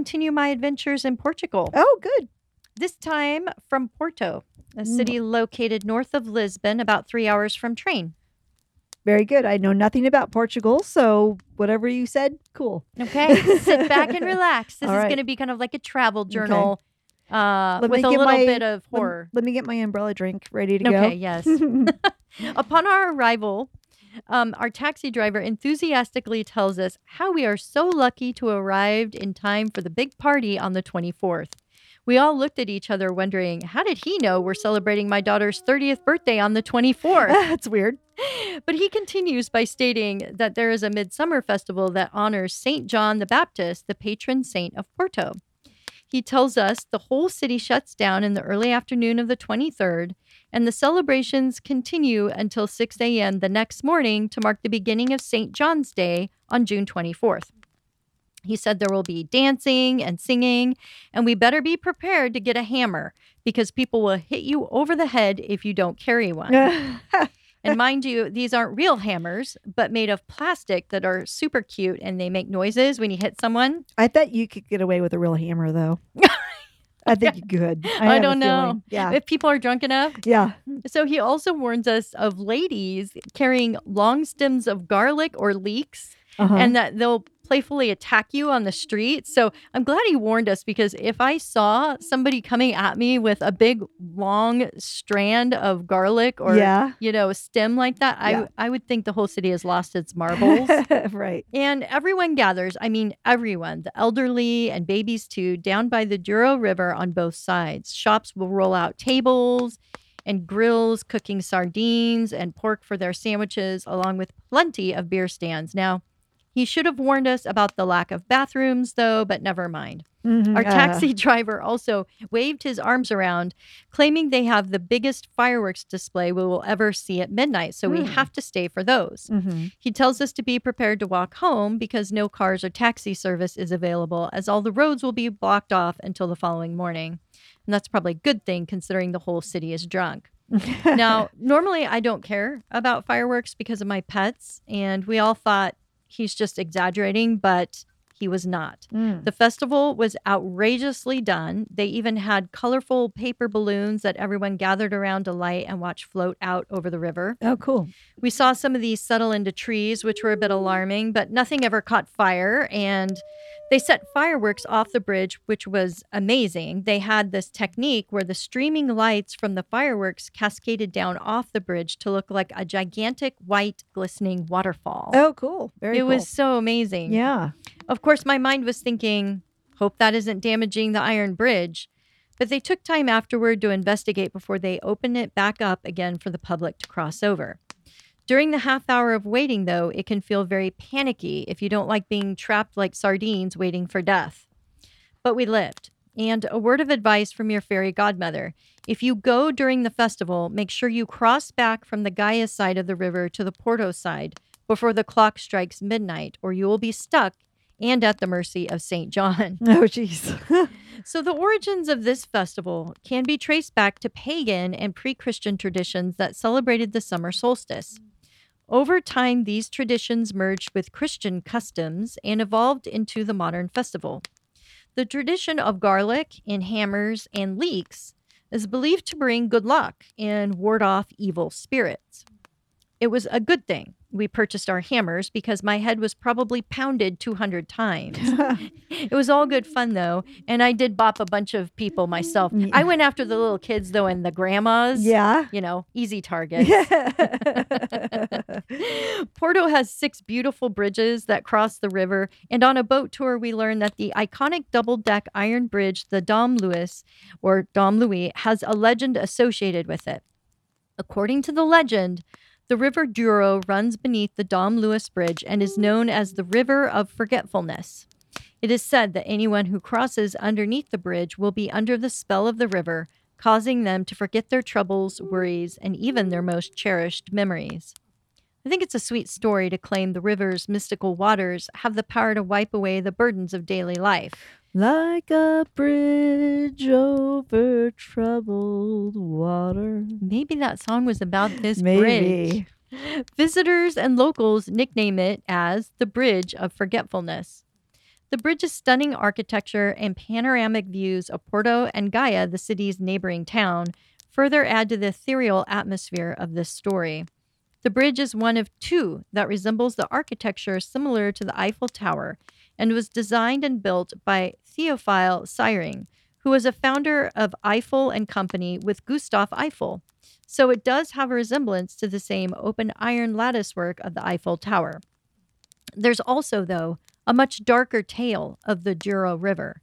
Continue my adventures in Portugal. Oh, good. This time from Porto, a Mm. city located north of Lisbon, about three hours from train. Very good. I know nothing about Portugal, so whatever you said, cool. Okay, sit back and relax. This All is right. going to be kind of like a travel journal uh, Let with a little my- bit of horror. Let, me get my umbrella drink ready to go. Okay, yes. Upon our arrival, um, our taxi driver enthusiastically tells us how we are so lucky to have arrived in time for the big party on the 24th. We all looked at each other wondering, how did he know we're celebrating my daughter's 30th birthday on the 24th? That's weird. but he continues by stating that there is a midsummer festival that honors St. John the Baptist, the patron saint of Porto. He tells us the whole city shuts down in the early afternoon of the 23rd, and the celebrations continue until 6 a.m. the next morning to mark the beginning of St. John's Day on June 24th. He said there will be dancing and singing, and we better be prepared to get a hammer because people will hit you over the head if you don't carry one. And mind you, these aren't real hammers, but made of plastic that are super cute and they make noises when you hit someone. I thought you could get away with a real hammer, though. I think you could. I, I don't know. Yeah. If people are drunk enough. Yeah. So he also warns us of ladies carrying long stems of garlic or leeks Uh-huh. and that they'll playfully attack you on the street. So I'm glad he warned us because if I saw somebody coming at me with a big long strand of garlic or yeah. you know, a stem like that, Yeah. I I would think the whole city has lost its marbles. right. And everyone gathers, I mean, everyone, the elderly and babies too, down by the Douro River on both sides. Shops will roll out tables and grills cooking sardines and pork for their sandwiches, along with plenty of beer stands. Now, he should have warned us about the lack of bathrooms, though, but never mind. Mhm. Our Uh, taxi driver also waved his arms around, claiming they have the biggest fireworks display we will ever see at midnight. So we Hmm. have to stay for those. mhm. He tells us to be prepared to walk home because no cars or taxi service is available, as all the roads will be blocked off until the following morning. And that's probably a good thing considering the whole city is drunk. now, normally I don't care about fireworks because of my pets, and we all thought he's just exaggerating, but he was not. Mm. The festival was outrageously done. They even had colorful paper balloons that everyone gathered around to light and watch float out over the river. Oh, cool. We saw some of these settle into trees, which were a bit alarming, but nothing ever caught fire. And they set fireworks off the bridge, which was amazing. They had this technique where the streaming lights from the fireworks cascaded down off the bridge to look like a gigantic white glistening waterfall. Oh, cool. Very it cool. was so amazing. Yeah. Of course, my mind was thinking, hope that isn't damaging the iron bridge. But they took time afterward to investigate before they opened it back up again for the public to cross over. During the half hour of waiting, though, it can feel very panicky if you don't like being trapped like sardines waiting for death. But we lived. And a word of advice from your fairy godmother if you go during the festival, make sure you cross back from the Gaia side of the river to the Porto side before the clock strikes midnight, or you will be stuck and at the mercy of St. John. Oh, jeez. So, the origins of this festival can be traced back to pagan and pre Christian traditions that celebrated the summer solstice. Over time, these traditions merged with Christian customs and evolved into the modern festival. The tradition of garlic and hammers and leeks is believed to bring good luck and ward off evil spirits. It was a good thing we purchased our hammers because my head was probably pounded 200 times. It was all good fun though, and I did bop a bunch of people myself. Yeah. I went after the little kids though and the grandmas. yeah. You know, easy targets. Porto has six beautiful bridges that cross the river, and on a boat tour, we learned that the iconic double deck iron bridge, the Dom Louis or Dom Louis, has a legend associated with it. According to the legend, The River Douro runs beneath the Dom Lewis Bridge and is known as the River of Forgetfulness. It is said that anyone who crosses underneath the bridge will be under the spell of the river, causing them to forget their troubles, worries, and even their most cherished memories. I think it's a sweet story to claim the river's mystical waters have the power to wipe away the burdens of daily life. Like a bridge over troubled water. Maybe that song was about this Maybe. bridge. Visitors and locals nickname it as the Bridge of Forgetfulness. The bridge's stunning architecture and panoramic views of Porto and Gaia, the city's neighboring town, further add to the ethereal atmosphere of this story. The bridge is one of two that resembles the architecture similar to the Eiffel Tower and was designed and built by Theophile Seyrig, who was a founder of Eiffel and Company with Gustav Eiffel. So it does have a resemblance to the same open iron lattice work of the Eiffel Tower. There's also, though, a much darker tale of the Douro River,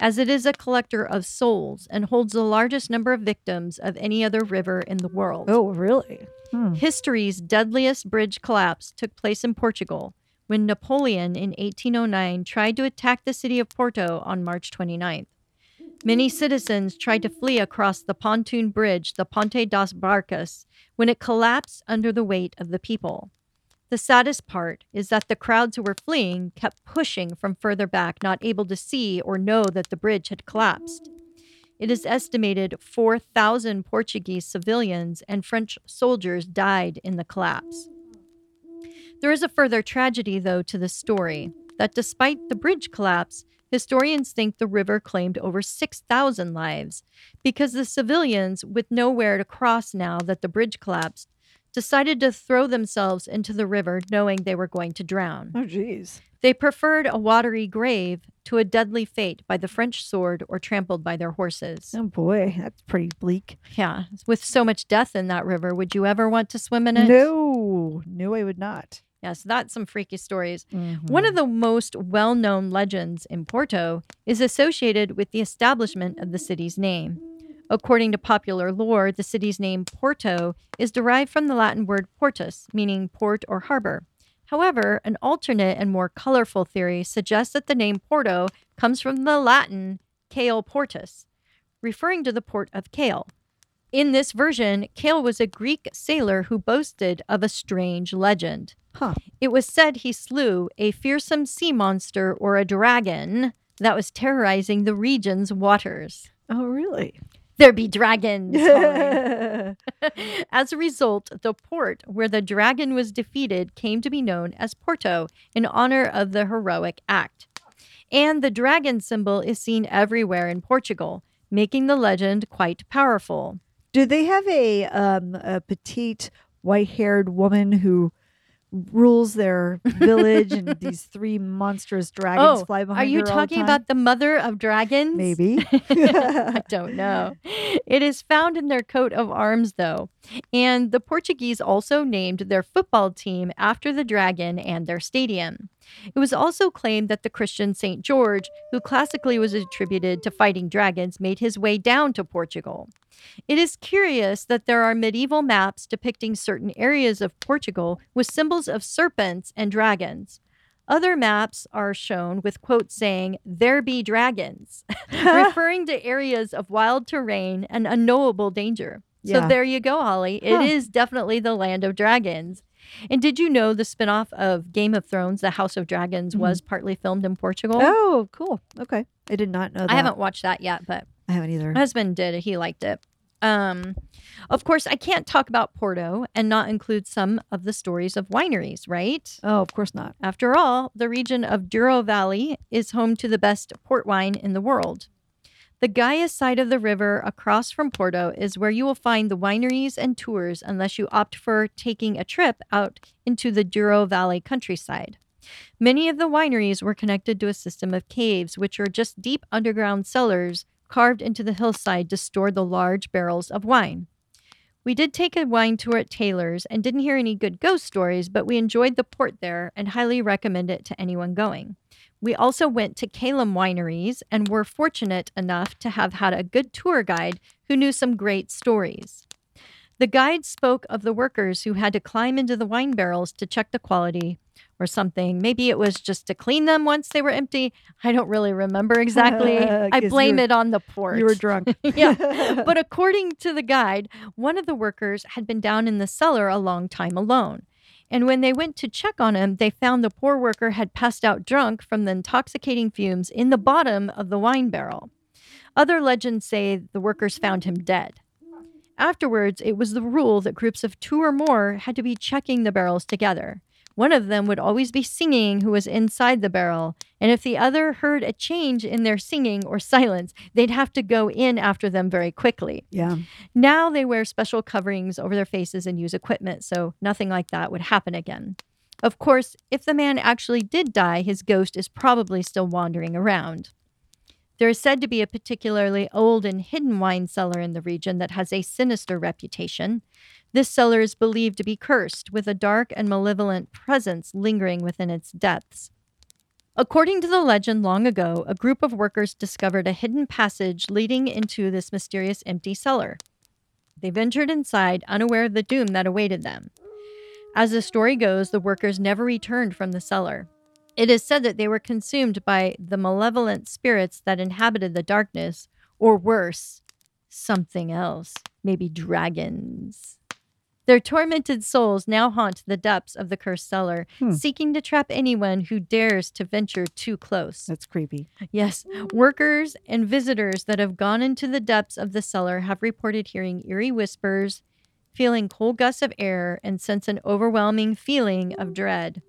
as it is a collector of souls and holds the largest number of victims of any other river in the world. Oh, really? Hmm. History's deadliest bridge collapse took place in Portugal when Napoleon in 1809 tried to attack the city of Porto on March 29th. Many citizens tried to flee across the pontoon bridge, the Ponte das Barcas, when it collapsed under the weight of the people. The saddest part is that the crowds who were fleeing kept pushing from further back, not able to see or know that the bridge had collapsed. It is estimated 4,000 Portuguese civilians and French soldiers died in the collapse. There is a further tragedy, though, to the story that despite the bridge collapse, historians think the river claimed over 6,000 lives because the civilians, with nowhere to cross now that the bridge collapsed, decided to throw themselves into the river knowing they were going to drown. Oh, geez. They preferred a watery grave to a deadly fate by the French sword or trampled by their horses. Oh, boy. That's pretty bleak. Yeah, with so much death in that river, would you ever want to swim in it? No. No, I would not. Yes, that's some freaky stories. Mm-hmm. One of the most well known legends in Porto is associated with the establishment of the city's name. According to popular lore, the city's name Porto is derived from the Latin word portus, meaning port or harbor. However, an alternate and more colorful theory suggests that the name Porto comes from the Latin Cael Portus, referring to the port of Cael. In this version, Cael was a Greek sailor who boasted of a strange legend. Huh. It was said he slew a fearsome sea monster or a dragon that was terrorizing the region's waters. Oh, really? There be dragons. As a result, the port where the dragon was defeated came to be known as Porto in honor of the heroic act. And the dragon symbol is seen everywhere in Portugal, making the legend quite powerful. Do they have a um a petite white-haired woman who rules their village and these three monstrous dragons Oh, fly behind Are you her all the talking about the mother of dragons? maybe? I don't know. It is found in their coat of arms, though. And the Portuguese also named their football team after the dragon and their stadium. It was also claimed that the Christian St. George, who classically was attributed to fighting dragons, made his way down to Portugal. It is curious that there are medieval maps depicting certain areas of Portugal with symbols of serpents and dragons. Other maps are shown with quotes saying, There be dragons, referring to areas of wild terrain and unknowable danger. So there you go, Holly. It is Huh. definitely the land of dragons. And did you know the spinoff of Game of Thrones, The House of Dragons, mm-hmm. was partly filmed in Portugal? oh, cool. Okay. I did not know that. I haven't watched that yet, but I haven't either. my husband did. He liked it. Um, of course, I can't talk about Porto and not include some of the stories of wineries, right? Oh, of course not. After all, the region of Douro Valley is home to the best port wine in the world. The Gaia side of the river across from Porto is where you will find the wineries and tours unless you opt for taking a trip out into the Douro Valley countryside. Many of the wineries were connected to a system of caves, which are just deep underground cellars carved into the hillside to store the large barrels of wine. We did take a wine tour at Taylor's and didn't hear any good ghost stories, but we enjoyed the port there and highly recommend it to anyone going. We also went to Cálem Wineries and were fortunate enough to have had a good tour guide who knew some great stories. The guide spoke of the workers who had to climb into the wine barrels to check the quality or something. Maybe it was just to clean them once they were empty. I don't really remember exactly. I 'Cause you blame were- it on the port. You were drunk. yeah. But according to the guide, one of the workers had been down in the cellar a long time alone. And when they went to check on him, they found the poor worker had passed out drunk from the intoxicating fumes in the bottom of the wine barrel. Other legends say the workers found him dead. Afterwards, it was the rule that groups of two or more had to be checking the barrels together. One of them would always be singing who was inside the barrel, and if the other heard a change in their singing or silence, they'd have to go in after them very quickly. yeah. Now they wear special coverings over their faces and use equipment, so nothing like that would happen again. Of course, if the man actually did die, his ghost is probably still wandering around. There is said to be a particularly old and hidden wine cellar in the region that has a sinister reputation. This cellar is believed to be cursed, with a dark and malevolent presence lingering within its depths. According to the legend long ago, a group of workers discovered a hidden passage leading into this mysterious empty cellar. They ventured inside, unaware of the doom that awaited them. As the story goes, the workers never returned from the cellar. It is said that they were consumed by the malevolent spirits that inhabited the darkness, or worse, something else, maybe dragons. Their tormented souls now haunt the depths of the cursed cellar, Hmm. seeking to trap anyone who dares to venture too close. That's creepy. Yes, workers and visitors that have gone into the depths of the cellar have reported hearing eerie whispers, feeling cold gusts of air, and sense an overwhelming feeling of dread.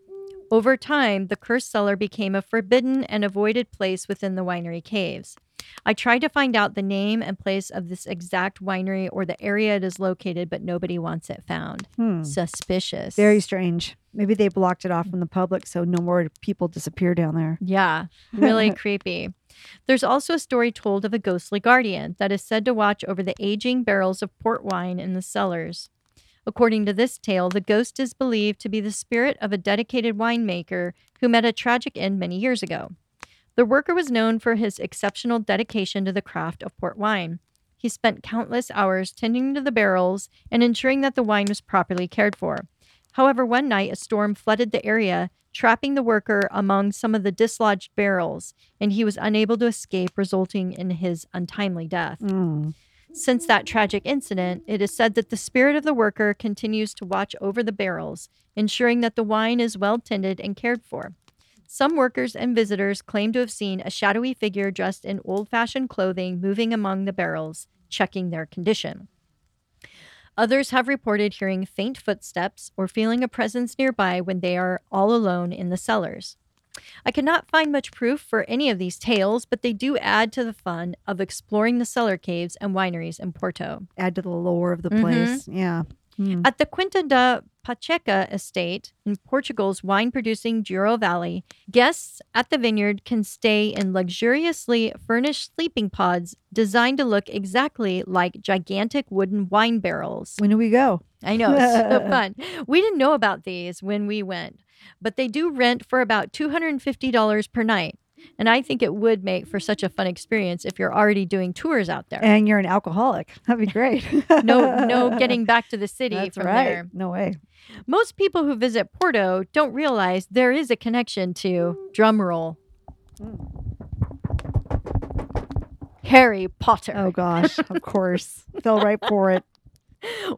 Over time, the cursed cellar became a forbidden and avoided place within the winery caves. I tried to find out the name and place of this exact winery or the area it is located, but nobody wants it found. Hmm. Suspicious. Very strange. Maybe they blocked it off from the public so no more people disappear down there. Yeah, really creepy. There's also a story told of a ghostly guardian that is said to watch over the aging barrels of port wine in the cellars. According to this tale, the ghost is believed to be the spirit of a dedicated winemaker who met a tragic end many years ago. The worker was known for his exceptional dedication to the craft of port wine. He spent countless hours tending to the barrels and ensuring that the wine was properly cared for. However, one night a storm flooded the area, trapping the worker among some of the dislodged barrels, and he was unable to escape, resulting in his untimely death. Mm. Since that tragic incident, it is said that the spirit of the worker continues to watch over the barrels, ensuring that the wine is well tended and cared for. Some workers and visitors claim to have seen a shadowy figure dressed in old fashioned clothing moving among the barrels, checking their condition. Others have reported hearing faint footsteps or feeling a presence nearby when they are all alone in the cellars. I cannot find much proof for any of these tales, but they do add to the fun of exploring the cellar caves and wineries in Porto. Add to the lore of the Mhm. place. Yeah. Hmm. At the Quinta da Pacheca estate in Portugal's wine producing Douro Valley, guests at the vineyard can stay in luxuriously furnished sleeping pods designed to look exactly like gigantic wooden wine barrels. When do we go? I know, it's so fun. We didn't know about these when we went, but they do rent for about $250 per night. And I think it would make for such a fun experience if you're already doing tours out there. And you're an alcoholic. That'd be great. no, no getting back to the city That's from right. there. No way. Most people who visit Porto don't realize there is a connection to drumroll. Hmm. Harry Potter. Oh gosh. of course. Fell right for it.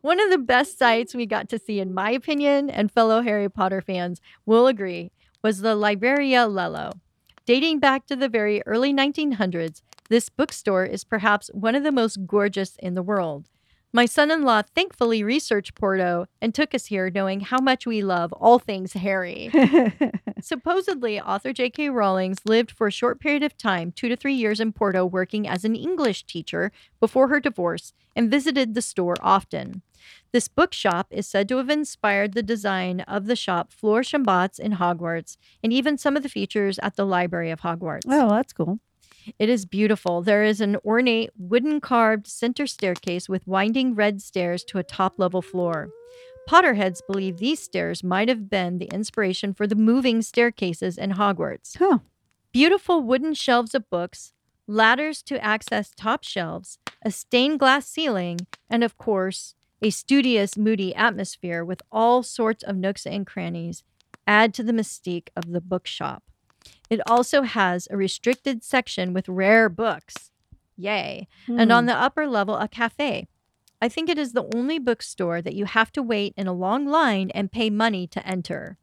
One of the best sights we got to see, in my opinion, and fellow Harry Potter fans will agree, was the Livraria Lello. Dating back to the very early 1900s, this bookstore is perhaps one of the most gorgeous in the world. My son in law thankfully researched Porto and took us here knowing how much we love all things Harry. Supposedly, author J.K. Rowling lived for a short period of time, two to three years in Porto, working as an English teacher before her divorce, and visited the store often. This bookshop is said to have inspired the design of the shop Flourish and Blotts in Hogwarts, and even some of the features at the Library of Hogwarts. oh, that's cool. It is beautiful. There is an ornate wooden carved center staircase with winding red stairs to a top level floor. Potterheads believe these stairs might have been the inspiration for the moving staircases in Hogwarts. Huh. Beautiful wooden shelves of books, ladders to access top shelves, a stained glass ceiling, and of course, A studious, moody atmosphere with all sorts of nooks and crannies add to the mystique of the bookshop. It also has a restricted section with rare books. Yay. And on Hmm. the upper level, a cafe. I think it is the only bookstore that you have to wait in a long line and pay money to enter.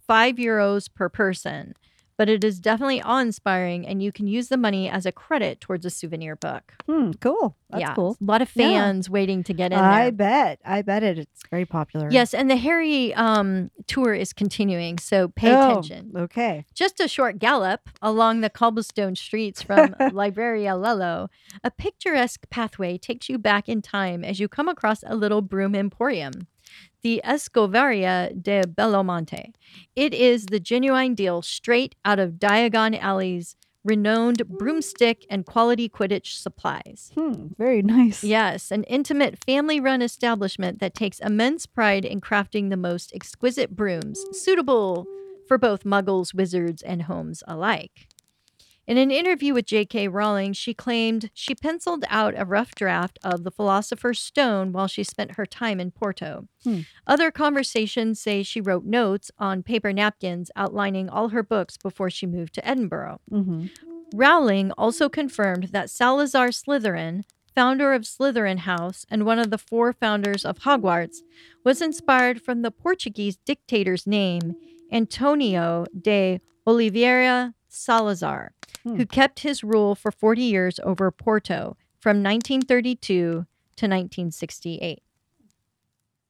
Five euros per person. But it is definitely awe inspiring, and you can use the money as a credit towards a souvenir book. Hmm, cool. That's yeah, cool. A lot of Yeah. fans waiting to get in I there. bet. I bet it. It's very popular. Yes, and the Harry um, tour is continuing, so pay Oh, attention. Okay. Just a short gallop along the cobblestone streets from Livraria Lello, a picturesque pathway takes you back in time as you come across a little broom emporium, the Escovaria de Belomonte. It is the genuine deal straight out of Diagon Alley's renowned broomstick and quality Quidditch supplies. Hmm, very nice. Yes, an intimate family run establishment that takes immense pride in crafting the most exquisite brooms, suitable for both muggles, wizards, and homes alike. In an interview with J.K. Rowling, she claimed she penciled out a rough draft of The Philosopher's Stone while she spent her time in Porto. Hmm. Other conversations say she wrote notes on paper napkins outlining all her books before she moved to Edinburgh. hmm Rowling also confirmed that Salazar Slytherin, founder of Slytherin House and one of the four founders of Hogwarts, was inspired from the Portuguese dictator's name, Antonio de Oliveira Salazar, Hmm. who kept his rule for 40 years over Porto from 1932 to 1968.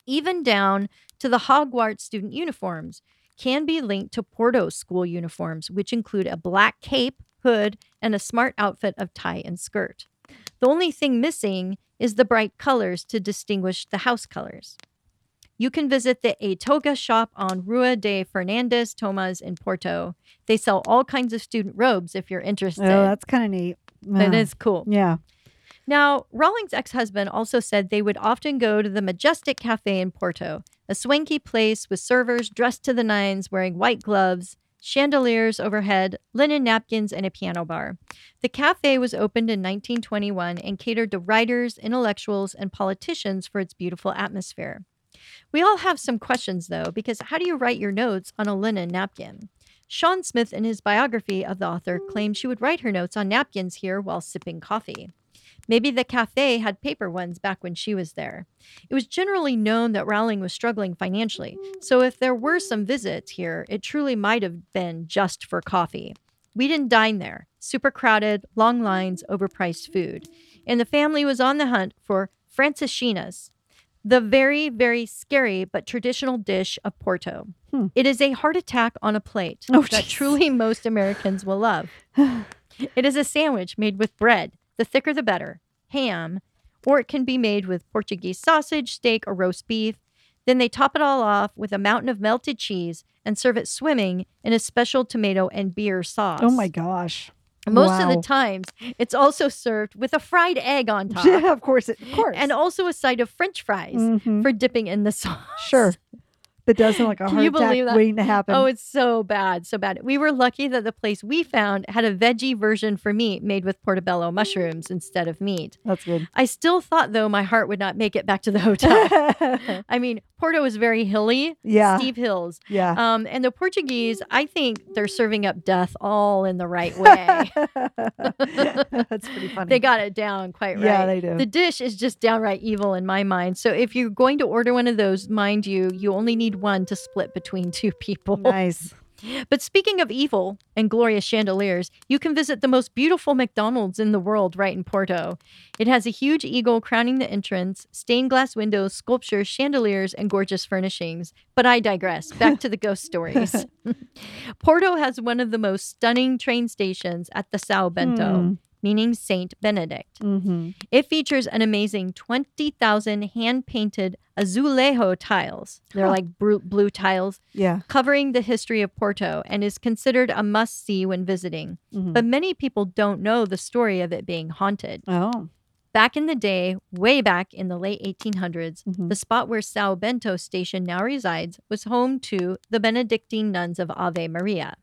Even down to the Hogwarts student uniforms can be linked to Porto school uniforms, which include a black cape, hood, and a smart outfit of tie and skirt. The only thing missing is the bright colors to distinguish the house colors. You can visit the A Toga shop on Rua de Fernandes Tomas in Porto. They sell all kinds of student robes if you're oh, interested. Oh, that's kind of neat. it Yeah. is cool. Yeah. Now, Rowling's ex husband also said they would often go to the Majestic Cafe in Porto, a swanky place with servers dressed to the nines wearing white gloves, chandeliers overhead, linen napkins, and a piano bar. The cafe was opened in 1921 and catered to writers, intellectuals, and politicians for its beautiful atmosphere. We all have some questions, though, because how do you write your notes on a linen napkin? Sean Smith, in his biography of the author, claimed she would write her notes on napkins here while sipping coffee. Maybe the cafe had paper ones back when she was there. It was generally known that Rowling was struggling financially, so if there were some visits here, it truly might have been just for coffee. We didn't dine there. Super crowded, long lines, overpriced food. And the family was on the hunt for francesinhas, the very, very scary but traditional dish of Porto. Hmm. It is a heart attack on a plate Oh, that jeez. truly most Americans will love. It is a sandwich made with bread, the thicker the better, ham, or it can be made with Portuguese sausage, steak, or roast beef. Then they top it all off with a mountain of melted cheese and serve it swimming in a special tomato and beer sauce. Oh my gosh. Most of the times, it's also served with a fried egg on top Yeah, of course. It, of course. and also a side of french fries Mhm. for dipping in the sauce. Sure. That does sound like a heart you attack that? waiting to happen. Oh, it's so bad, so bad. We were lucky that the place we found had a veggie version for meat made with portobello mushrooms instead of meat. That's good. I still thought, though, my heart would not make it back to the hotel. I mean, Porto is very hilly, yeah. steep hills. Yeah. Um, and the Portuguese, I think they're serving up death all in the right way. That's pretty funny. they got it down quite right. Yeah, they do. The dish is just downright evil in my mind. So if you're going to order one of those, mind you, you only need one to split between two people. nice. But speaking of evil and glorious chandeliers, you can visit the most beautiful McDonald's in the world right in Porto. It has a huge eagle crowning the entrance, stained glass windows, sculptures, chandeliers, and gorgeous furnishings. But I digress. Back to the ghost stories. Porto has one of the most stunning train stations at the Sao Bento, Hmm. Meaning Saint Benedict. Mm-hmm. It features an amazing 20,000 hand painted azulejo tiles. They're Huh. like blue, blue tiles Yeah. covering the history of Porto and is considered a must see when visiting. Mhm. But many people don't know the story of it being haunted. oh. Back in the day, way back in the late 1800s, Mhm. the spot where Sao Bento station now resides was home to the Benedictine nuns of Ave Maria.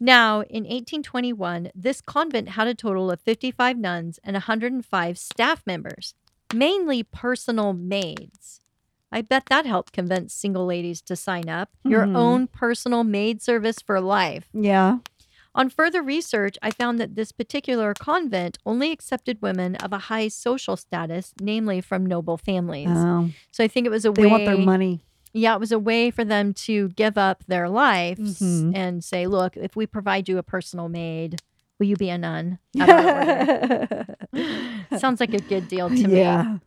Now, in 1821, this convent had a total of 55 nuns and 105 staff members. mainly personal maids. I bet that helped convince single ladies to sign up. Your Mhm. own personal maid service for life. Yeah. On further research, I found that this particular convent only accepted women of a high social status, namely from noble families. Oh, so I think it was a they way. want their money. Yeah, it was a way for them to give up their lives Mhm. and say, "Look, if we provide you a personal maid, will you be a nun?" out of our order?" Sounds like a good deal to me. yeah.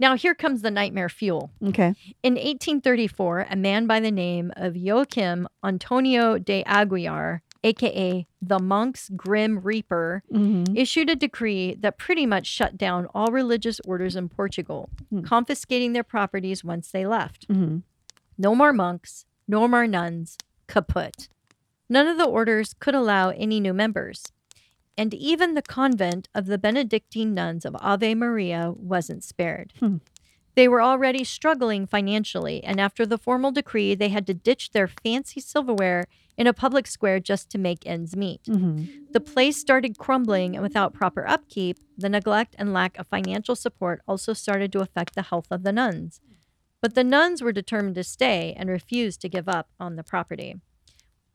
Now here comes the nightmare fuel. Okay. In 1834, a man by the name of Joachim Antonio de Aguiar, aka the Monk's Grim Reaper, Mhm. issued a decree that pretty much shut down all religious orders in Portugal, Hmm. confiscating their properties once they left. Mhm. No more monks, no more nuns, kaput. None of the orders could allow any new members. And even the convent of the Benedictine nuns of Ave Maria wasn't spared. Hmm. They were already struggling financially, and after the formal decree, they had to ditch their fancy silverware in a public square just to make ends meet. Mhm. The place started crumbling, and without proper upkeep, the neglect and lack of financial support also started to affect the health of the nuns. But the nuns were determined to stay and refused to give up on the property.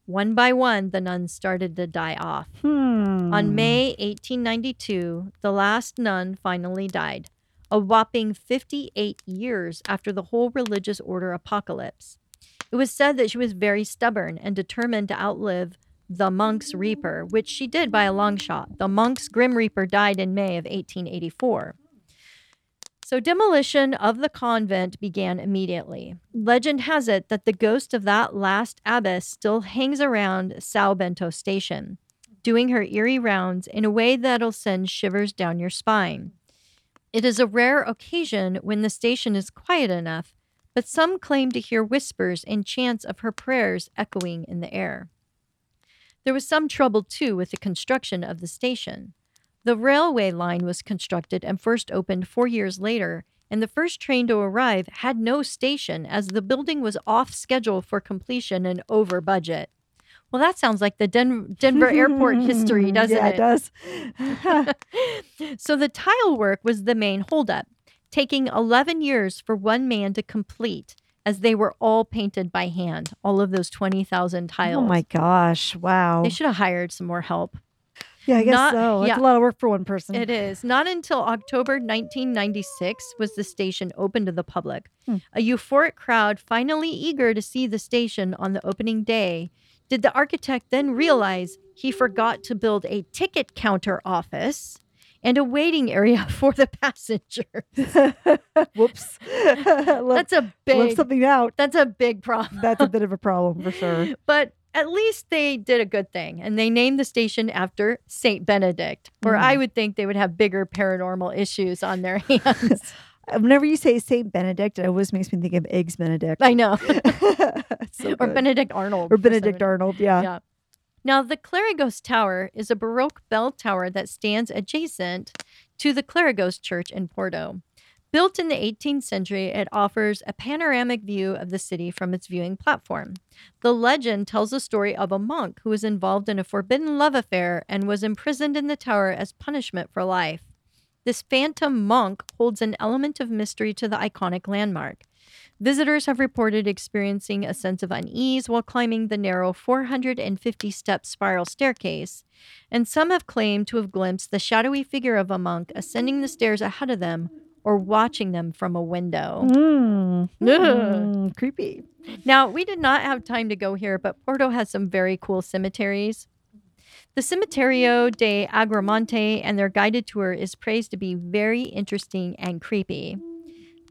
One by one, the nuns started to die off. Hmm. On May 1892, the last nun finally died, a whopping 58 years after the whole religious order apocalypse. It was said that she was very stubborn and determined to outlive the monk's reaper, which she did by a long shot. The monk's grim reaper died in May of 1884. So, demolition of the convent began immediately. Legend has it that the ghost of that last abbess still hangs around Sao Bento station, doing her eerie rounds in a way that'll send shivers down your spine. It is a rare occasion when the station is quiet enough, but some claim to hear whispers and chants of her prayers echoing in the air. There was some trouble, too, with the construction of the station. The railway line was constructed and first opened four years later, and the first train to arrive had no station as the building was off schedule for completion and over budget. Well, that sounds like the Den- Denver airport history, doesn't yeah, it? it does. so the tile work was the main holdup, taking 11 years for one man to complete as they were all painted by hand, all of those 20,000 tiles. oh my gosh! Wow. They should have hired some more help. Yeah, I guess not- so. That's yeah. a lot of work for one person. It is. Not until October 1996 was the station open to the public. Hmm. A euphoric crowd, finally eager to see the station on the opening day, did the architect then realize he forgot to build a ticket counter office and a waiting area for the passengers. Whoops. That's a left big something out. that's a big problem. That's a bit of a problem for sure. But at least they did a good thing and they named the station after Saint Benedict, where I hmm. would think they would have bigger paranormal issues on their hands. Whenever you say Saint Benedict, it always makes me think of Eggs Benedict. I know. So or. Benedict Arnold. or Benedict. Arnold. Yeah. Yeah. Now, the Clérigos Tower is a Baroque bell tower that stands adjacent to the Clérigos Church in Porto. Built in the 18th century, it offers a panoramic view of the city from its viewing platform. The legend tells the story of a monk who was involved in a forbidden love affair and was imprisoned in the tower as punishment for life. This phantom monk holds an element of mystery to the iconic landmark. Visitors have reported experiencing a sense of unease while climbing the narrow 450 step spiral staircase, and some have claimed to have glimpsed the shadowy figure of a monk ascending the stairs ahead of them or watching them from a window. Mm. Mm, creepy. Now, we did not have time to go here, but Porto has some very cool cemeteries. The Cementerio de Agramonte and their guided tour is praised to be very interesting and creepy.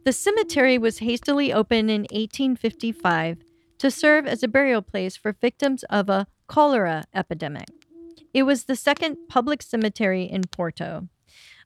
The cemetery was hastily opened in 1855 to serve as a burial place for victims of a cholera epidemic. It was the second public cemetery in Porto.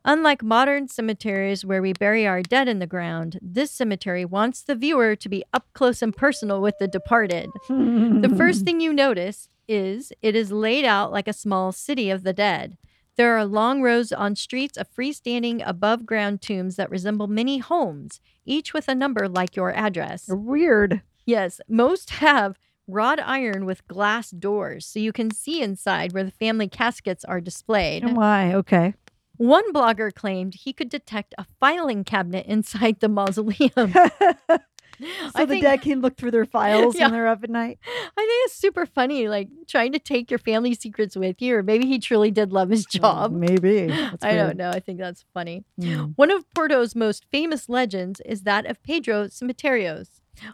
Unlike modern cemeteries where we bury our dead in the ground, this cemetery wants the viewer to be up close and personal with the departed. The first thing you notice is it is laid out like a small city of the dead. There are long rows on streets of freestanding above ground tombs that resemble many homes, each with a number like your address. Weird. Yes, most have wrought iron with glass doors so you can see inside where the family caskets are displayed. Oh my. Okay. One blogger claimed he could detect a filing cabinet inside the mausoleum. So I the think- dead can look through their files Yeah. when they're up at night. I think it's super funny, like trying to take your family secrets with you, or maybe he truly did love his job. Maybe. That's I don't know. I think that's funny. Mm. One of Porto's most famous legends is that of Pedro Cementerios.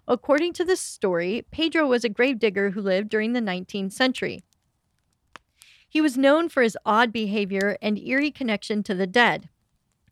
According to this story, Pedro was a gravedigger who lived during the 19th century. He was known for his odd behavior and eerie connection to the dead.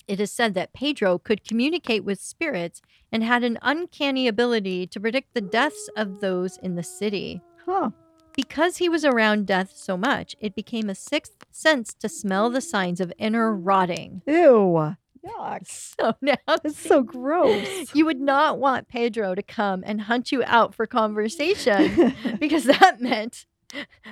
It is said that Pedro could communicate with spirits and had an uncanny ability to predict the deaths of those in the city. Huh. Because he was around death so much, it became a sixth sense to smell the signs of inner rotting. Ew. Yuck. So now That's so gross. you would not want Pedro to come and hunt you out for conversation because that meant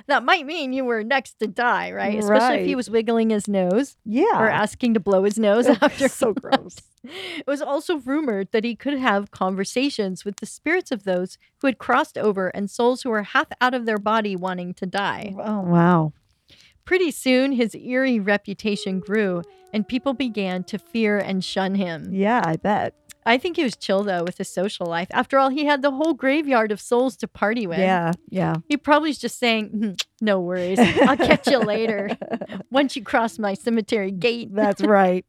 that might mean you were next to die, right? Especially if he was wiggling his nose yeah. or asking to blow his nose after. so gross. It was also rumored that he could have conversations with the spirits of those who had crossed over and souls who were half out of their body wanting to die. Oh wow. Pretty soon, his eerie reputation grew, and people began to fear and shun him. Yeah, I bet. I think he was chill though with his social life. After all, he had the whole graveyard of souls to party with. Yeah, yeah. He probably is just saying, "Mhm, "No worries, I'll catch you later once you cross my cemetery gate." That's right.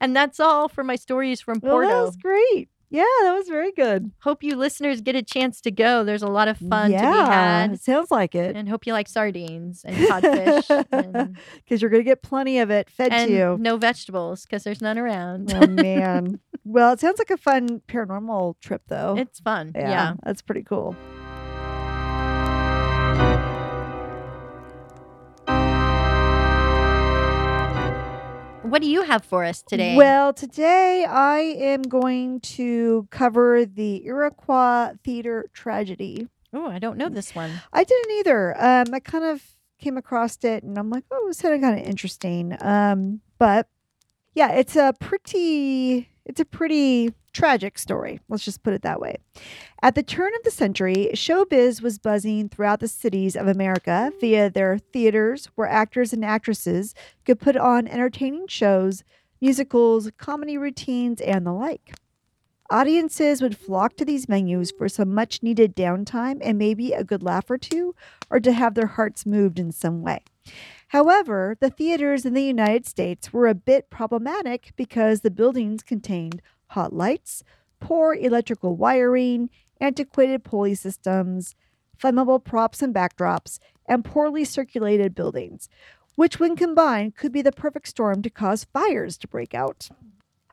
And that's all for my stories from well, Porto. that was great. Yeah, that was very good. Hope you listeners get a chance to go. There's a lot of fun yeah, to be had. Sounds like it. And hope you like sardines and codfish Because you're going to get plenty of it fed to you. no vegetables because there's none around. Oh, man. well, it sounds like a fun paranormal trip, though. It's fun. yeah, yeah. That's pretty cool. What do you have for us today? Well, today I am going to cover the Iroquois Theater tragedy. oh, I don't know this one. I didn't either. Um, I kind of came across it and I'm like, oh, it was kind of kind of interesting. Um, but yeah, it's a pretty it's a pretty tragic story. Let's just put it that way. At the turn of the century, showbiz was buzzing throughout the cities of America via their theaters where actors and actresses could put on entertaining shows, musicals, comedy routines, and the like. Audiences would flock to these venues for some much needed downtime and maybe a good laugh or two, or to have their hearts moved in some way. However, the theaters in the United States were a bit problematic because the buildings contained hot lights, poor electrical wiring, antiquated pulley systems, flammable props and backdrops, and poorly circulated buildings, which, when combined, could be the perfect storm to cause fires to break out.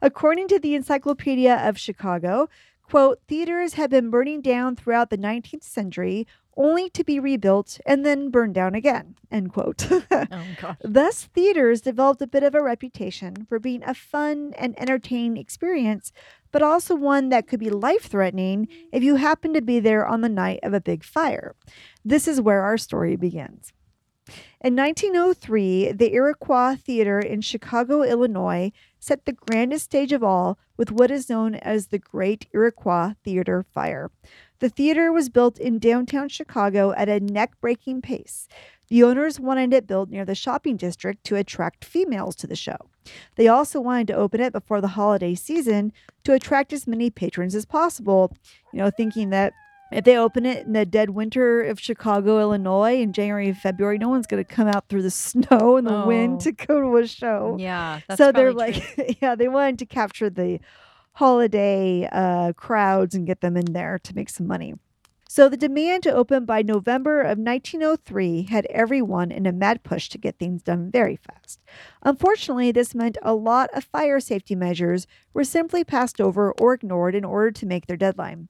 According to the Encyclopedia of Chicago, quote, theaters had been burning down throughout the 19th century only to be rebuilt and then burned down again, end quote. Oh gosh. Thus, theaters developed a bit of a reputation for being a fun and entertaining experience, but also one that could be life threatening if you happen to be there on the night of a big fire. This is where our story begins. In 1903, the Iroquois Theater in Chicago, Illinois, set the grandest stage of all with what is known as the Great Iroquois Theater Fire. The theater was built in downtown Chicago at a neck breaking pace. The owners wanted it built near the shopping district to attract females to the show. They also wanted to open it before the holiday season to attract as many patrons as possible, you know, thinking that if they open it in the dead winter of Chicago, Illinois in January and February, no one's going to come out through the snow and the Oh. wind to go to a show Yeah. That's so they're like, true. yeah, they wanted to capture the holiday uh, crowds and get them in there to make some money. So the demand to open by November of 1903 had everyone in a mad push to get things done very fast. Unfortunately, this meant a lot of fire safety measures were simply passed over or ignored in order to make their deadline.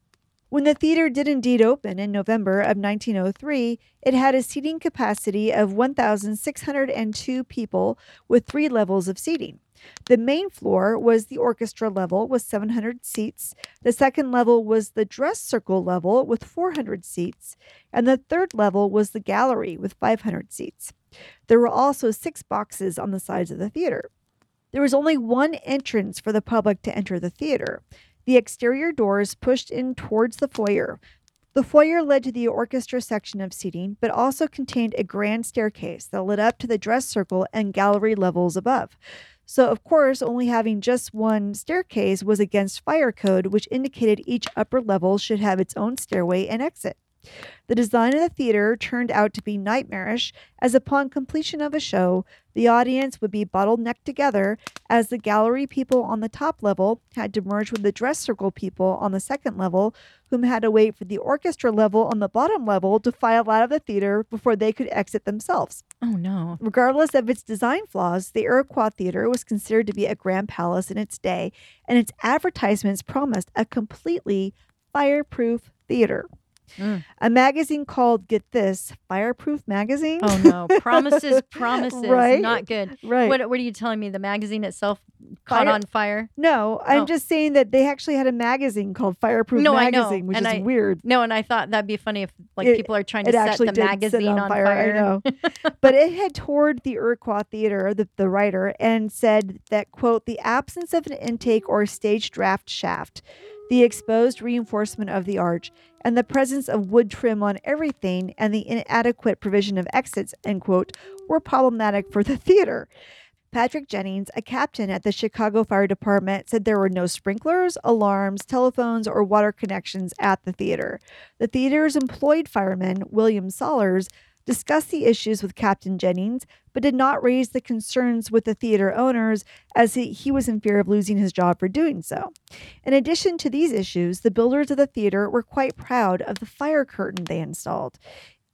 When the theater did indeed open in November of 1903, it had a seating capacity of 1,602 people with three levels of seating. The main floor was the orchestra level with 700 seats. The second level was the dress circle level with 400 seats. And the third level was the gallery with 500 seats. There were also six boxes on the sides of the theater. There was only one entrance for the public to enter the theater. The exterior doors pushed in towards the foyer. The foyer led to the orchestra section of seating, but also contained a grand staircase that led up to the dress circle and gallery levels above. So, of course, only having just one staircase was against fire code, which indicated each upper level should have its own stairway and exit. The design of the theater turned out to be nightmarish, as upon completion of a show, the audience would be bottlenecked together as the gallery people on the top level had to merge with the dress circle people on the second level, whom had to wait for the orchestra level on the bottom level to file out of the theater before they could exit themselves. Oh no. Regardless of its design flaws, the Iroquois Theater was considered to be a grand palace in its day, and its advertisements promised a completely fireproof theater. Mm. A magazine called Get This Fireproof Magazine. Oh no. Promises, promises. Right? Not good. right. What what are you telling me? The magazine itself caught Fire- on fire? no, I'm Oh. just saying that they actually had a magazine called Fireproof No, Magazine, which and is I- weird. No, and I thought that'd be funny if like It- people are trying to set the magazine it on, fire. I know, but it had toured the Iroquois Theater, the, the writer, and said that quote the absence of an intake or stage draft shaft, the exposed reinforcement of the arch, and the presence of wood trim on everything, and the inadequate provision of exits end quote were problematic for the theater. Patrick Jennings, a captain at the Chicago Fire Department, said there were no sprinklers, alarms, telephones, or water connections at the theater. The theater's employed fireman, William Sallers, discussed the issues with Captain Jennings, but did not raise the concerns with the theater owners as he, he was in fear of losing his job for doing so. In addition to these issues, the builders of the theater were quite proud of the fire curtain they installed.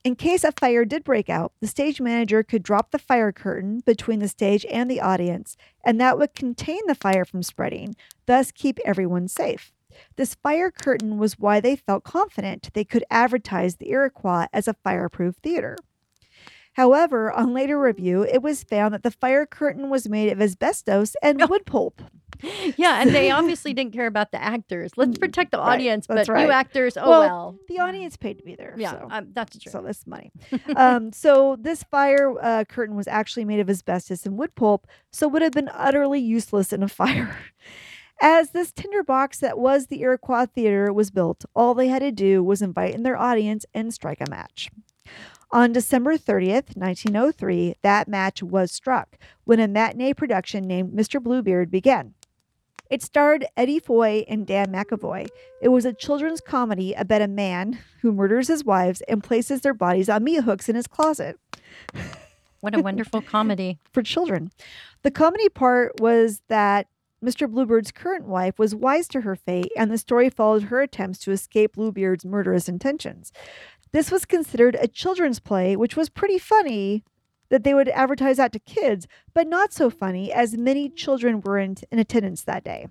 In case a fire did break out, the stage manager could drop the fire curtain between the stage and the audience, and that would contain the fire from spreading, thus keep everyone safe. This fire curtain was why they felt confident they could advertise the Iroquois as a fireproof theater. However, on later review, it was found that the fire curtain was made of asbestos and wood pulp. Yeah, and they obviously didn't care about the actors. Let's protect the Mm, Right, audience, that's but right. you actors, oh Well, well. The audience paid to be there. Yeah, so. um, that's true. So that's money. um, so this fire uh, curtain was actually made of asbestos and wood pulp, so would have been utterly useless in a fire. As this tinderbox that was the Iroquois Theater was built, all they had to do was invite in their audience and strike a match. On December 30th, 1903, that match was struck when a matinee production named Mr. Bluebeard began. It starred Eddie Foy and Dan McAvoy. It was a children's comedy about a man who murders his wives and places their bodies on meat hooks in his closet What a wonderful comedy. for children. The comedy part was that Mr. Bluebeard's current wife was wise to her fate, and the story followed her attempts to escape Bluebeard's murderous intentions. This was considered a children's play, which was pretty funny that they would advertise that to kids, but not so funny as many children were in, in attendance that day.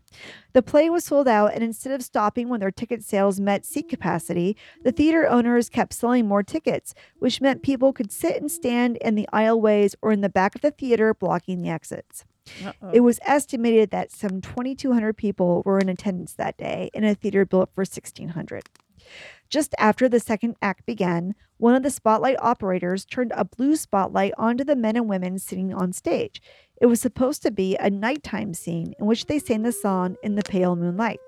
The play was sold out, and instead of stopping when their ticket sales met seat capacity, the theater owners kept selling more tickets, which meant people could sit and stand in the aisleways or in the back of the theater blocking the exits. Uh-oh. It was estimated that some 2,200 people were in attendance that day in a theater built for 1,600. Just after the second act began, one of the spotlight operators turned a blue spotlight onto the men and women sitting on stage. It was supposed to be a nighttime scene in which they sang the song In the Pale Moonlight.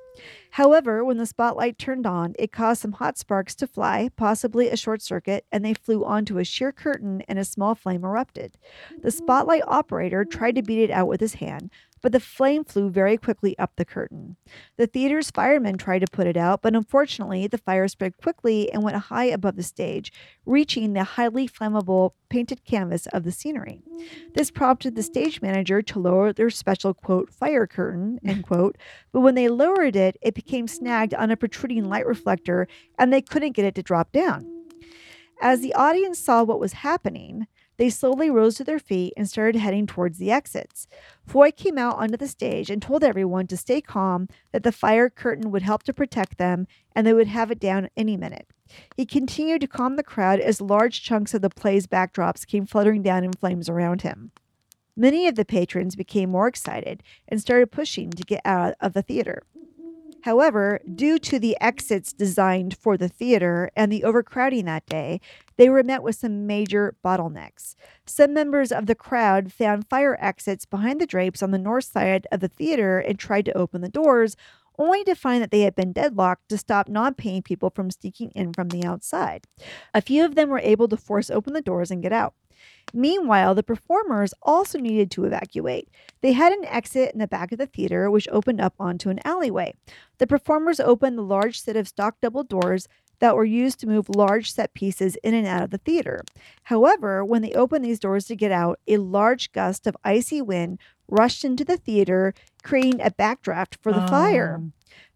However, when the spotlight turned on, it caused some hot sparks to fly, possibly a short circuit, and they flew onto a sheer curtain and a small flame erupted. The mm-hmm. spotlight operator tried to beat it out with his hand, but the flame flew very quickly up the curtain. The theater's firemen tried to put it out, but unfortunately, the fire spread quickly and went high above the stage, reaching the highly flammable painted canvas of the scenery. This prompted the stage manager to lower their special quote fire curtain end quote, but when they lowered it, it became snagged on a protruding light reflector and they couldn't get it to drop down. As the audience saw what was happening, they slowly rose to their feet and started heading towards the exits. Foy came out onto the stage and told everyone to stay calm, that the fire curtain would help to protect them, and they would have it down any minute. He continued to calm the crowd as large chunks of the play's backdrops came fluttering down in flames around him. Many of the patrons became more excited and started pushing to get out of the theater. However, due to the exits designed for the theater and the overcrowding that day, they were met with some major bottlenecks. Some members of the crowd found fire exits behind the drapes on the north side of the theater and tried to open the doors, only to find that they had been deadlocked to stop non paying people from sneaking in from the outside. A few of them were able to force open the doors and get out. Meanwhile, the performers also needed to evacuate. They had an exit in the back of the theater, which opened up onto an alleyway. The performers opened the large set of stock double doors that were used to move large set pieces in and out of the theater. However, when they opened these doors to get out, a large gust of icy wind rushed into the theater, creating a backdraft for the fire. Um,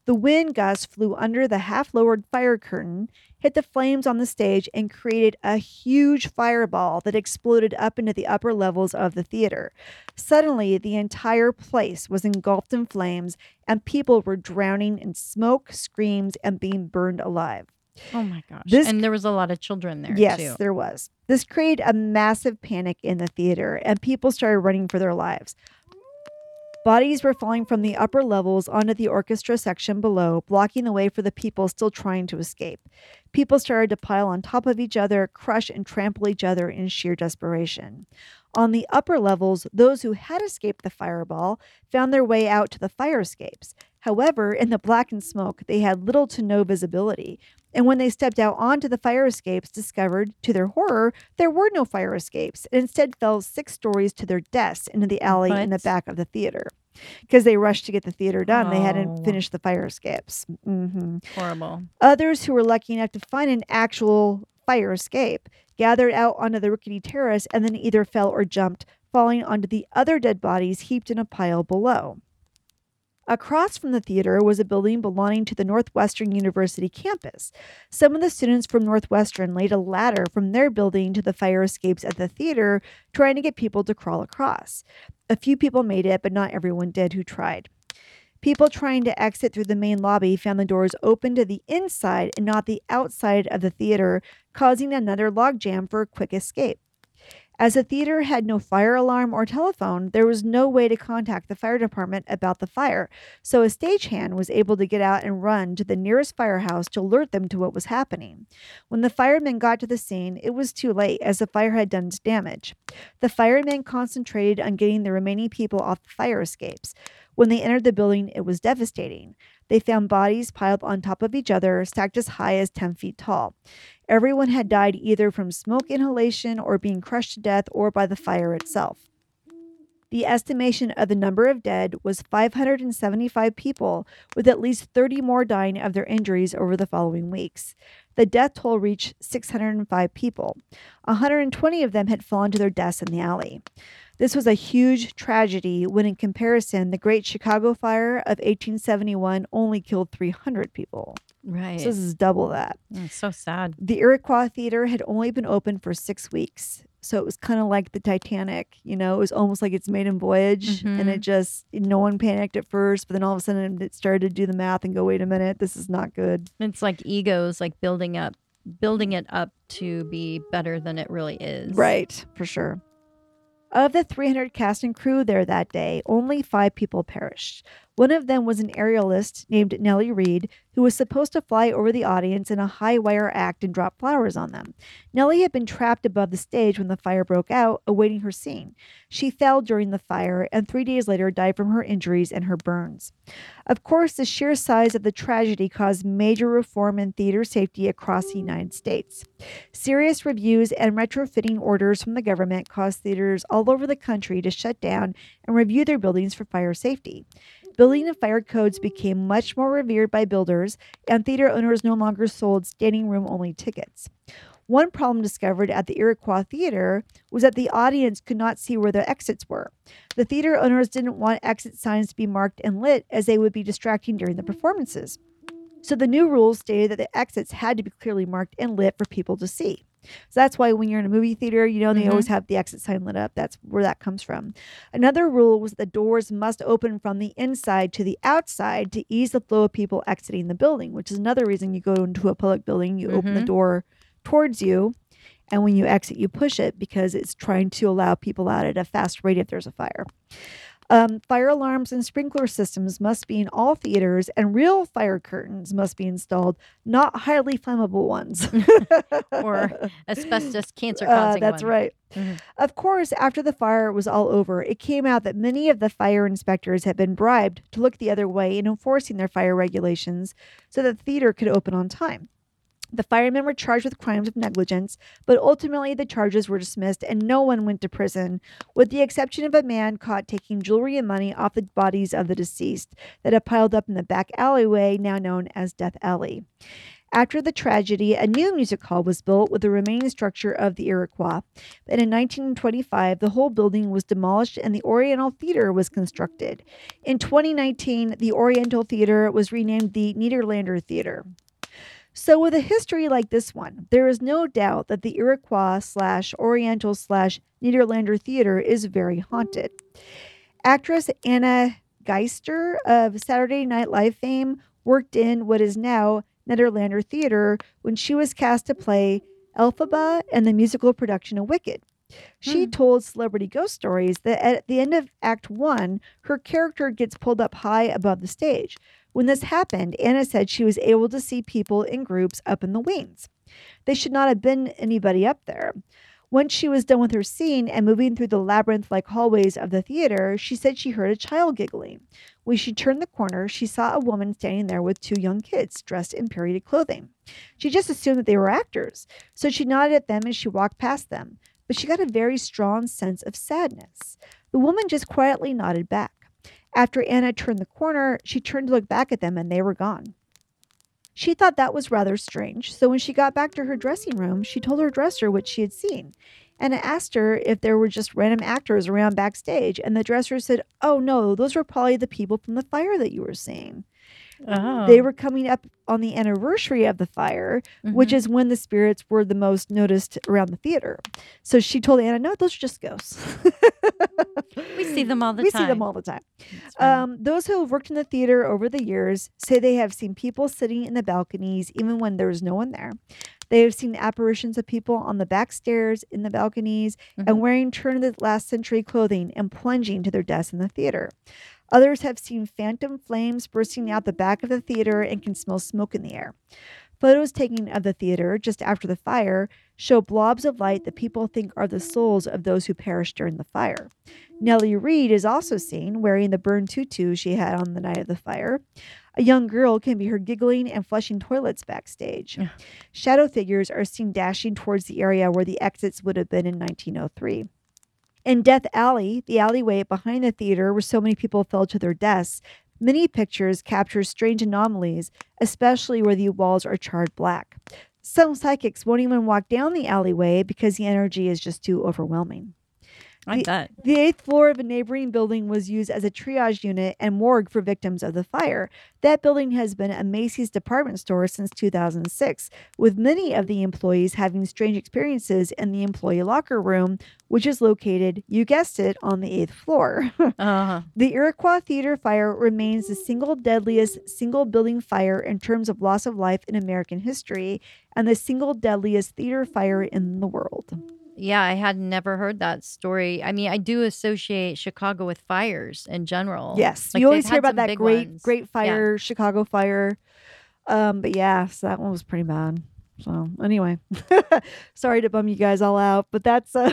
The wind gust flew under the half lowered fire curtain, hit the flames on the stage, and created a huge fireball that exploded up into the upper levels of the theater. Suddenly, the entire place was engulfed in flames, and people were drowning in smoke, screams, and being burned alive. Oh my gosh. This- and there was a lot of children there yes, too. there was. This created a massive panic in the theater, and people started running for their lives. Bodies were falling from the upper levels onto the orchestra section below, blocking the way for the people still trying to escape. People started to pile on top of each other, crush and trample each other in sheer desperation. On the upper levels, those who had escaped the fireball found their way out to the fire escapes. However, in the blackened smoke, they had little to no visibility. And when they stepped out onto the fire escapes, discovered, to their horror, there were no fire escapes and instead fell six stories to their deaths into the alley in the back of the theater. Because they rushed to get the theater done, they Oh. hadn't finished the fire escapes. hmm Horrible. Others who were lucky enough to find an actual fire escape gathered out onto the rickety terrace and then either fell or jumped, falling onto the other dead bodies heaped in a pile below. Across from the theater was a building belonging to the Northwestern University campus. Some of the students from Northwestern laid a ladder from their building to the fire escapes at the theater, trying to get people to crawl across. A few people made it, but not everyone did who tried. People trying to exit through the main lobby found the doors open to the inside and not the outside of the theater, causing another logjam for a quick escape. As the theater had no fire alarm or telephone, there was no way to contact the fire department about the fire, so a stagehand was able to get out and run to the nearest firehouse to alert them to what was happening. When the firemen got to the scene, it was too late as the fire had done its damage. The firemen concentrated on getting the remaining people off the fire escapes. When they entered the building, it was devastating. They found bodies piled on top of each other, stacked as high as 10 feet tall. Everyone had died either from smoke inhalation or being crushed to death or by the fire itself. The estimation of the number of dead was 575 people, with at least 30 more dying of their injuries over the following weeks. The death toll reached 605 people. 120 of them had fallen to their deaths in the alley. This was a huge tragedy when, in comparison, the Great Chicago Fire of 1871 only killed 300 people. Right. So this is double that. It's so sad. The Iroquois Theater had only been open for six weeks. So it was kind of like the Titanic, you know, it was almost like its maiden voyage. And it mm-hmm. just, no one panicked at first, but then all of a sudden it started to do the math and go, wait a minute, this is not good. It's like egos like building up building it up to be better than it really is. Right, for sure. Of the 300 cast and crew there that day, only five people perished. One of them was an aerialist named Nellie Reed, who was supposed to fly over the audience in a high wire act and drop flowers on them. Nellie had been trapped above the stage when the fire broke out, awaiting her scene. She fell during the fire and three days later died from her injuries and her burns. Of course, the sheer size of the tragedy caused major reform in theater safety across the United States. Serious reviews and retrofitting orders from the government caused theaters all over the country to shut down and review their buildings for fire safety. Building and fire codes became much more revered by builders, and theater owners no longer sold standing room only tickets. One problem discovered at the Iroquois Theater was that the audience could not see where the exits were. The theater owners didn't want exit signs to be marked and lit as they would be distracting during the performances. So the new rules stated that the exits had to be clearly marked and lit for people to see. So that's why when you're in a movie theater, you know, they Mhm. always have the exit sign lit up. That's where that comes from. Another rule was that the doors must open from the inside to the outside to ease the flow of people exiting the building, which is another reason you go into a public building, you open the Mhm. door towards you, and when you exit, you push it because it's trying to allow people out at a fast rate if there's a fire. Um, fire alarms and sprinkler systems must be in all theaters, and real fire curtains must be installed, not highly flammable ones. Or asbestos cancer Uh, causing that's one. right. Mhm. Of course, after the fire was all over, it came out that many of the fire inspectors had been bribed to look the other way in enforcing their fire regulations so that the theater could open on time. The firemen were charged with crimes of negligence, but ultimately the charges were dismissed and no one went to prison, with the exception of a man caught taking jewelry and money off the bodies of the deceased that had piled up in the back alleyway now known as Death Alley. After the tragedy, a new music hall was built with the remaining structure of the Iroquois. And in 1925, the whole building was demolished and the Oriental Theater was constructed. In 2019, the Oriental Theater was renamed the Nederlander Theater. So, with a history like this one, there is no doubt that the Iroquois slash Oriental slash Nederlander Theater is very haunted. Actress Ana Gasteyer of Saturday Night Live fame worked in what is now Nederlander Theater when she was cast to play Elphaba in the musical production of Wicked. She Hmm. told Celebrity Ghost Stories that at the end of Act One, her character gets pulled up high above the stage. When this happened, Ana said she was able to see people in groups up in the wings. They should not have been anybody up there. Once she was done with her scene and moving through the labyrinth like hallways of the theater, she said she heard a child giggling. When she turned the corner, she saw a woman standing there with two young kids dressed in period clothing. She just assumed that they were actors, so she nodded at them as she walked past them, but she got a very strong sense of sadness. The woman just quietly nodded back. After Ana turned the corner, she turned to look back at them and they were gone. She thought that was rather strange, so when she got back to her dressing room, she told her dresser what she had seen. Ana asked her if there were just random actors around backstage, and the dresser said, Oh no, those were probably the people from the fire that you were seeing. Oh. They were coming up on the anniversary of the fire, which Mhm. is when the spirits were the most noticed around the theater. So she told Ana, No, those are just ghosts. we see them all the we time. We see them all the time. Um, those who have worked in the theater over the years say they have seen people sitting in the balconies even when there was no one there. They have seen apparitions of people on the back stairs, in the balconies, Mhm. and wearing turn of the last century clothing and plunging to their deaths in the theater. Others have seen phantom flames bursting out the back of the theater and can smell smoke in the air. Photos taken of the theater just after the fire show blobs of light that people think are the souls of those who perished during the fire. Nellie Reed is also seen wearing the burned tutu she had on the night of the fire. A young girl can be heard giggling and flushing toilets backstage. Yeah. Shadow figures are seen dashing towards the area where the exits would have been in 1903. In Death Alley, the alleyway behind the theater where so many people fell to their deaths, many pictures capture strange anomalies, especially where the walls are charred black. Some psychics won't even walk down the alleyway because the energy is just too overwhelming. I bet. The eighth floor of a neighboring building was used as a triage unit and morgue for victims of the fire. That building has been a Macy's department store since 2006, with many of the employees having strange experiences in the employee locker room, which is located, you guessed it, on the eighth floor. Uh-huh. The Iroquois Theater fire remains the single deadliest single building fire in terms of loss of life in American history and the single deadliest theater fire in the world. Yeah, I had never heard that story. I mean, I do associate Chicago with fires in general. Yes, Like, you always hear about that great, ones. great fire, Chicago fire. Um, but yeah, so that one was pretty bad. So anyway, sorry to bum you guys all out, but that's uh,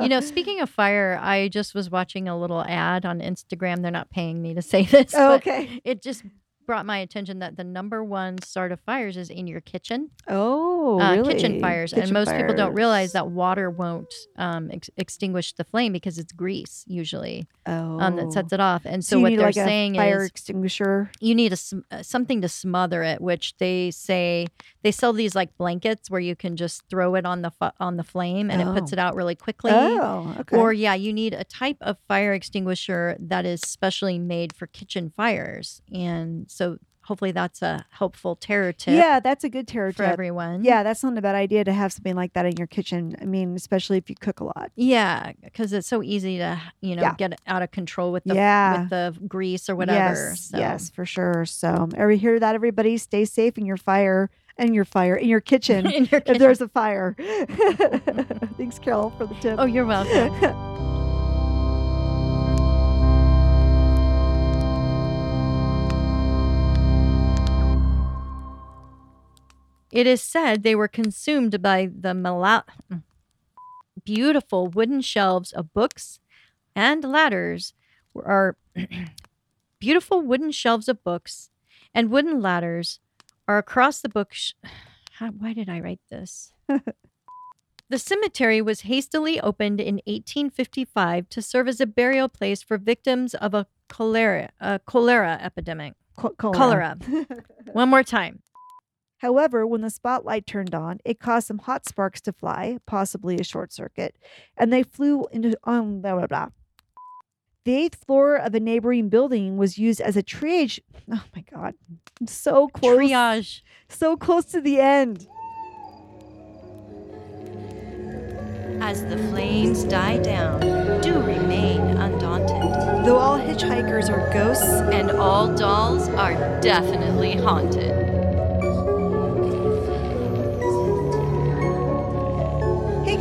You know, speaking of fire, I just was watching a little ad on Instagram. They're not paying me to say this, oh, okay. it just brought my attention that the number one start of fires is in your kitchen. Oh, uh, really? kitchen fires, and Kitchen most people don't realize that water won't um, ex- extinguish the flame because it's grease usually oh, um, that sets it off. And so, you what they're like saying fire is extinguisher. you need a uh, something to smother it, which they say they sell these like blankets where you can just throw it on the fu- on the flame and it puts Oh. it out really quickly. Oh, okay. Or yeah, you need a type of fire extinguisher that is specially made for kitchen fires, and so hopefully that's a helpful terror tip yeah, that's a good terror for tip. everyone. Yeah, that's not a bad idea to have something like that in your kitchen. I mean, especially if you cook a lot. Yeah, because it's so easy to you know Yeah. get out of control with the Yeah. with the grease or whatever. Yes, so. yes, for sure. So, every hear that, everybody, stay safe in your fire and your fire in your kitchen, in your kitchen. if there's a fire. Thanks, Carol, for the tip. Oh, you're welcome. It is said they were consumed by the mala- beautiful wooden shelves of books and ladders are beautiful wooden shelves of books and wooden ladders are across the book. Sh- How, why did I write this? the cemetery was hastily opened in 1855 to serve as a burial place for victims of a cholera, a cholera epidemic. Co- Cholera. One more time. However, when the spotlight turned on, it caused some hot sparks to fly, possibly a short circuit, and they flew into um, blah blah blah. The eighth floor of a neighboring building was used as a triage. Oh my god, I'm so close, Triage. so close to the end. As the flames die down, do remain undaunted. Though all hitchhikers are ghosts, And all dolls are definitely haunted.